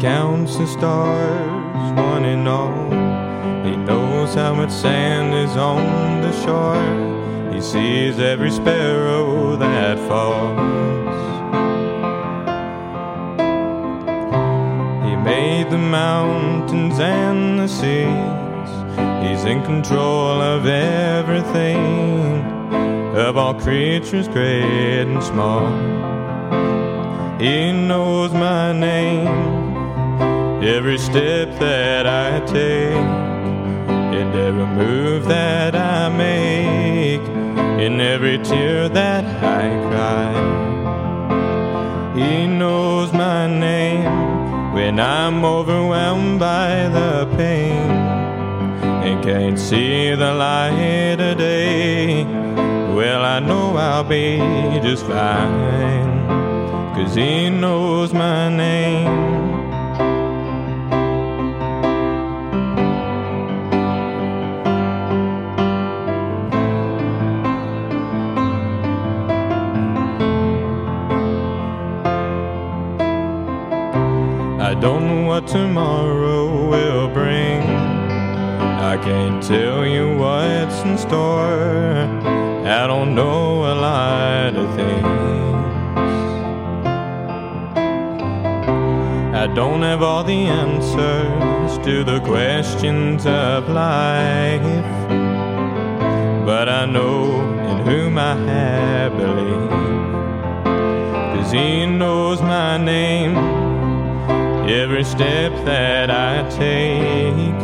counts the stars, one and all. He knows how much sand is on the shore. He sees every sparrow that falls. He made the mountains and the seas. He's in control of everything, of all creatures great and small. He knows my name, every step that I take, and every move that I make, and every tear that I cry. He knows my name when I'm overwhelmed by the pain and can't see the light of day. Well, I know I'll be just fine. Cause he knows my name. Don't know what tomorrow will bring. I can't tell you what's in store. I don't know a lot of things. I don't have all the answers to the questions of life, but I know in whom I have believed. Cause he knows my name, every step that I take,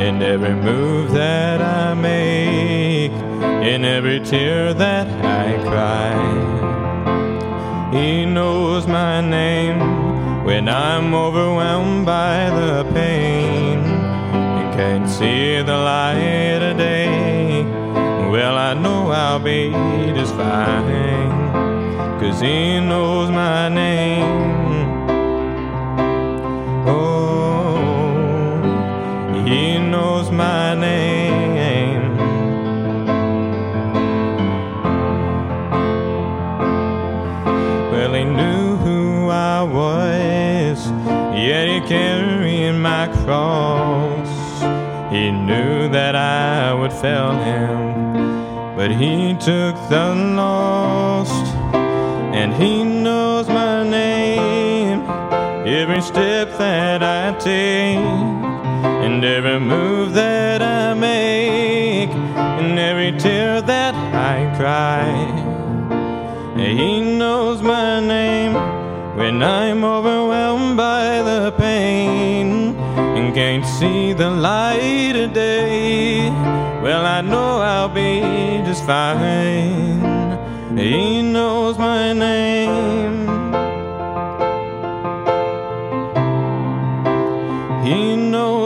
and every move that I make, and every tear that I cry. He knows my name when I'm overwhelmed by the pain and can't see the light of day. Well, I know I'll be just fine, cause he knows my name. Knows my name. Well, he knew who I was, yet he carried my cross. He knew that I would fail him, but he took the lost, and he knows my name. Every step that I take, and every move that I make, and every tear that I cry. He knows my name when I'm overwhelmed by the pain and can't see the light of day. Well, I know I'll be just fine. He knows my name. He knows.